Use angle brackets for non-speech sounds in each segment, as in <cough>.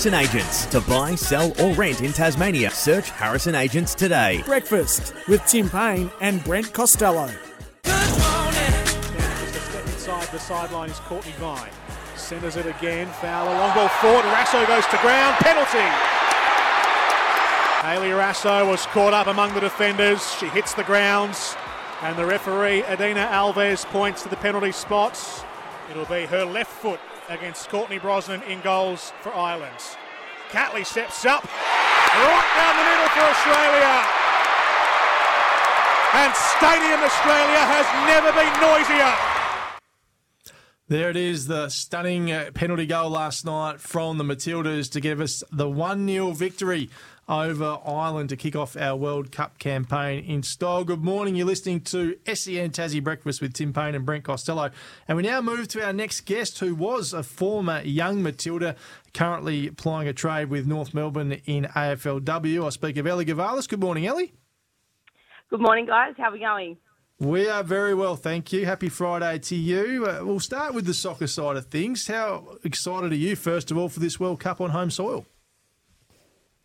Harrison Agents. To buy, sell, or rent in Tasmania, search Harrison Agents today. Breakfast with Tim Payne and Brent Costello. Good morning. Just a step inside the sideline is Cortnee Vine. Centres it again. Foul. A long ball forward. Raso goes to ground. Penalty. Hayley Raso was caught up among the defenders. She hits the grounds. And the referee, Edina Alves, points to the penalty spots. It'll be her left foot against Courtney Brosnan in goals for Ireland. Catley steps up. Right down the middle for Australia. And Stadium Australia has never been noisier. There it is, the stunning penalty goal last night from the Matildas to give us the 1 0 victory over Ireland to kick off our World Cup campaign in style. Good morning. You're listening to SEN Tassie Breakfast with Tim Payne and Brent Costello. And we now move to our next guest, who was a former young Matilda, currently plying a trade with North Melbourne in AFLW. I speak of Ellie Gavalas. Good morning, Ellie. Good morning, guys. How are we going? We are very well, thank you. Happy Friday to you. Uh, we'll start with the soccer side of things. How excited are you, first of all, for this World Cup on home soil?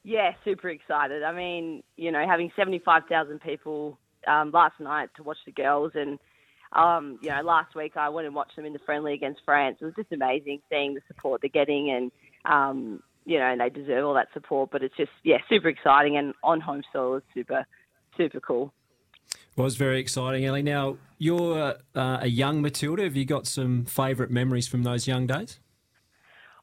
Yeah, super excited. I mean, you know, having 75,000 people um, last night to watch the girls, and, um, you know, last week I went and watched them in the friendly against France. It was just amazing seeing the support they're getting, and, um, you know, and they deserve all that support. But it's just, yeah, super exciting, and on home soil is super, super cool. Was very exciting, Ellie. Now you're uh, a young Matilda. Have you got some favourite memories from those young days?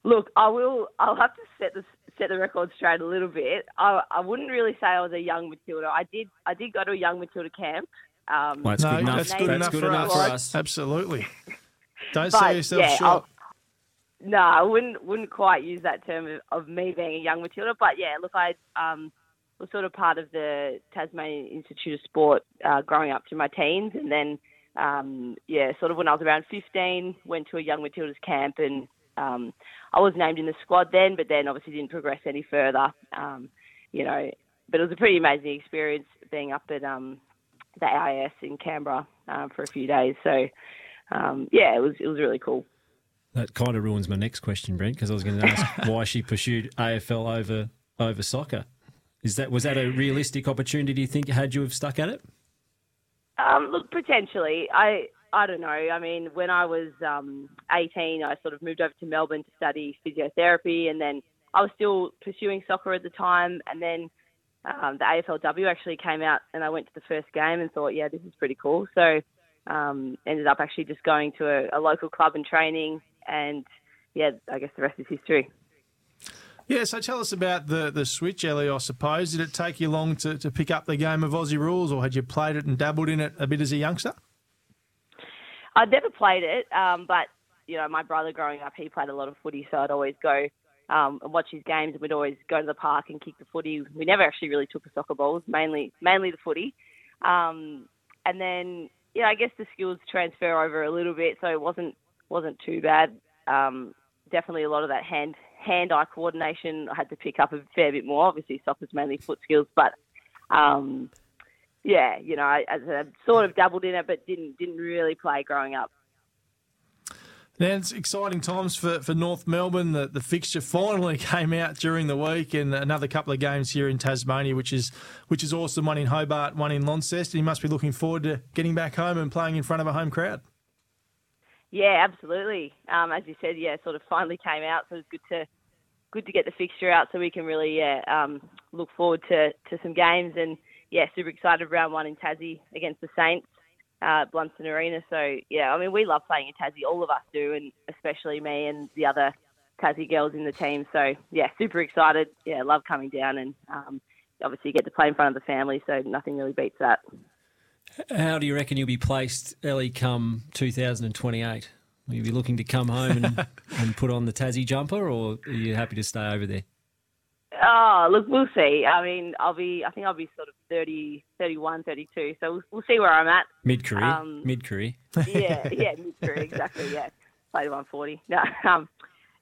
Look, I will. I'll have to set the set the record straight a little bit. I, I wouldn't really say I was a young Matilda. I did. I did go to a young Matilda camp. Um, well, that's no, good enough. That's good that's enough, good for, enough us. for us. Absolutely. <laughs> Don't But, sell yourself yeah, short. I'll- no, I wouldn't wouldn't quite use that term of, of me being a young Matilda. But yeah, look, I um, was sort of part of the Tasmanian Institute of Sport uh, growing up to my teens, and then um, yeah, sort of when I was around 15, went to a young Matildas camp, and um, I was named in the squad then, but then obviously didn't progress any further. Um, you know, but it was a pretty amazing experience being up at um, the AIS in Canberra um, for a few days. So um, yeah, it was it was really cool. That kind of ruins my next question, Brent, because I was going <laughs> to ask why she pursued AFL over over soccer. Is that was that a realistic opportunity? Do you think had you have stuck at it? Um, look, potentially. I I don't know. I mean, when I was um, 18, I sort of moved over to Melbourne to study physiotherapy, and then I was still pursuing soccer at the time. And then um, the AFLW actually came out, and I went to the first game and thought, yeah, this is pretty cool. So um, ended up actually just going to a, a local club and training, and yeah, I guess the rest is history. Yeah, so tell us about the, the switch, Ellie, I suppose. Did it take you long to, to pick up the game of Aussie rules, or had you played it and dabbled in it a bit as a youngster? I'd never played it, um, but you know, my brother growing up, he played a lot of footy, so I'd always go um, and watch his games. And we'd always go to the park and kick the footy. We never actually really took the soccer balls, mainly mainly the footy. Um, and then, yeah, I guess the skills transfer over a little bit, so it wasn't wasn't too bad. Um, definitely a lot of that hand hand eye coordination I had to pick up a fair bit more. Obviously, soccer's mainly foot skills, but um, yeah, you know, I, I sort of dabbled in it, but didn't didn't really play growing up. Now it's exciting times for, for North Melbourne. The, the fixture finally <laughs> came out during the week, and another couple of games here in Tasmania, which is which is awesome. One in Hobart, one in Launceston. You must be looking forward to getting back home and playing in front of a home crowd. Yeah, absolutely. Um, as you said, yeah, sort of finally came out, so it's good to good to get the fixture out, so we can really yeah um, look forward to, to some games and yeah, super excited round one in Tassie against the Saints, uh, Blundstone Arena. So yeah, I mean we love playing in Tassie, all of us do, and especially me and the other Tassie girls in the team. So yeah, super excited. Yeah, love coming down and um, obviously you get to play in front of the family, so nothing really beats that. How do you reckon you'll be placed, Ellie, come 2028? Will you be looking to come home and, <laughs> and put on the Tassie jumper, or are you happy to stay over there? Oh, look, we'll see. I mean, I'll be, I think I'll be sort of 30, 31, 32. So we'll, we'll see where I'm at. Mid career, Um, mid career. <laughs> yeah, yeah, mid-career, exactly. Yeah, played 140. No, <laughs> um,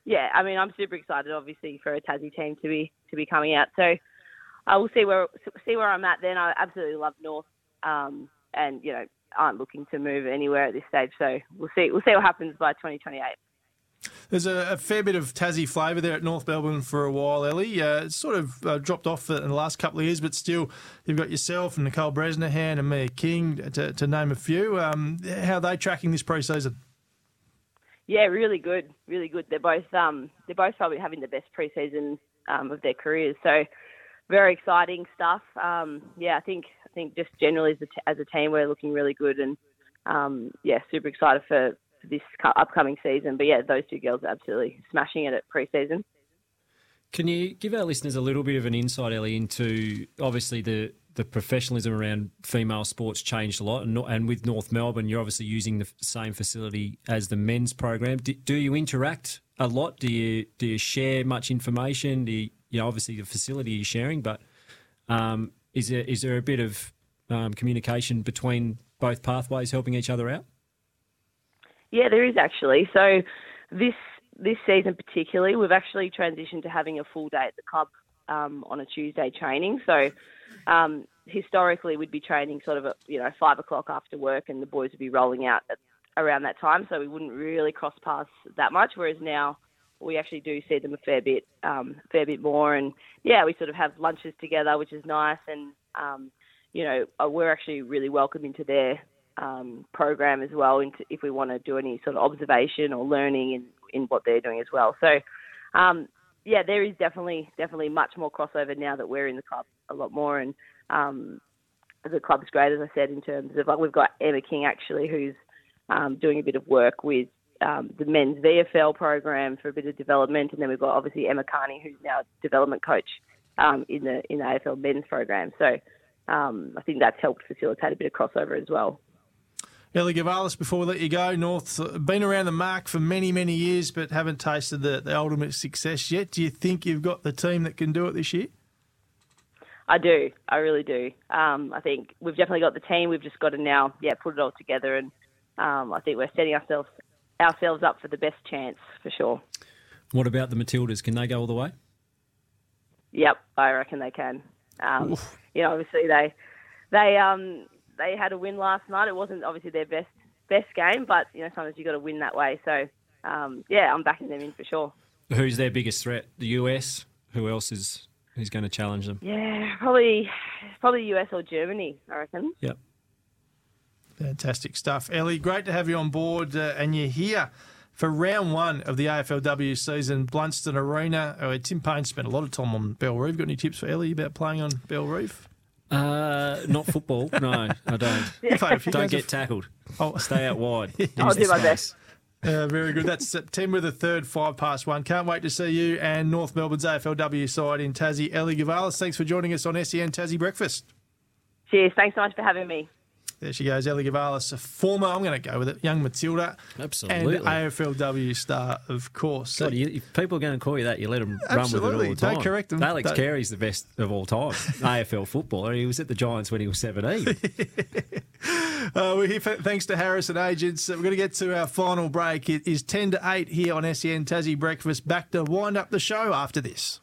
yeah. I mean, I'm super excited, obviously, for a Tassie team to be to be coming out. So I will see where see where I'm at. Then I absolutely love North, um, and you know, aren't looking to move anywhere at this stage. So we'll see. We'll see what happens by 2028. There's a, a fair bit of Tassie flavour there at North Melbourne for a while, Ellie. Uh, it's sort of uh, dropped off in the last couple of years, but still, you've got yourself and Nicole Bresnehan and Mia King, to, to name a few. Um, how are they tracking this pre-season? Yeah, really good, really good. They're both um, they're both probably having the best preseason um, of their careers. So very exciting stuff. Um, yeah, I think I think just generally as a, t- as a team we're looking really good and um, yeah, super excited for, for this upcoming season. But yeah, those two girls are absolutely smashing it at preseason. Can you give our listeners a little bit of an insight, Ellie, into obviously the the professionalism around female sports changed a lot, and, and with North Melbourne, you're obviously using the same facility as the men's program. Do, do you interact a lot? Do you do you share much information? Do you, you know, obviously the facility you're sharing, but um, is there is there a bit of um, communication between both pathways helping each other out? Yeah, there is actually. So this this season particularly, we've actually transitioned to having a full day at the club um, on a Tuesday training. So um, historically, we'd be training sort of at you know five o'clock after work, and the boys would be rolling out at, around that time. So we wouldn't really cross paths that much. Whereas now we actually do see them a fair bit, um, fair bit more. And yeah, we sort of have lunches together, which is nice. And um, you know, uh, we're actually really welcome into their um, program as well, into, if we want to do any sort of observation or learning in, in what they're doing as well. So, um, yeah, there is definitely definitely much more crossover now that we're in the club a lot more, and um, the club's great, as I said, in terms of like we've got Emma King actually, who's um, doing a bit of work with um, the men's VFL program for a bit of development, and then we've got obviously Emma Kearney, who's now development coach um, in the in the AFL men's program. So I think that's helped facilitate a bit of crossover as well. Ellie Gavalas, before we let you go, North uh, been around the mark for many, many years, but haven't tasted the, the ultimate success yet. Do you think you've got the team that can do it this year? I do. I really do. Um, I think we've definitely got the team. We've just got to now, yeah, put it all together, and um, I think we're setting ourselves ourselves up for the best chance for sure. What about the Matildas? Can they go all the way? Yep, I reckon they can. Um, you know, obviously they they um, they had a win last night. It wasn't obviously their best best game, but you know sometimes you got to win that way. So um, yeah, I'm backing them in for sure. Who's their biggest threat? The US. Who else is who's going to challenge them? Yeah, probably probably US or Germany. I reckon. Yep. Fantastic stuff. Ellie, great to have you on board, uh, and you're here for round one of the AFLW season, Blundstone Arena. Uh, Tim Payne spent a lot of time on Bellerive. Got any tips for Ellie about playing on Bellerive? Uh, not football. no, I don't. You played a few Don't get of- tackled. Oh. Stay out wide. <laughs> I'll do my space. best. Uh, very good. That's September the 3rd, 5 past 1. Can't wait to see you and North Melbourne's AFLW side in Tassie. Ellie Gavalas, thanks for joining us on SEN Tassie Breakfast. Cheers. Thanks so much for having me. There she goes, Ellie Gavalas, a former, I'm going to go with it, young Matilda. Absolutely. And AFLW star, of course. God, you, if people are going to call you that, you let them run with it all the time. Don't correct them. Alex Don't- Carey's the best of all time, <laughs> AFL footballer. He was at the Giants when he was 17. <laughs> Uh, we're here for, thanks to Harrison Agents. We're going to get to our final break. It is 10 to 8 here on SEN Tassie Breakfast. Back to wind up the show after this.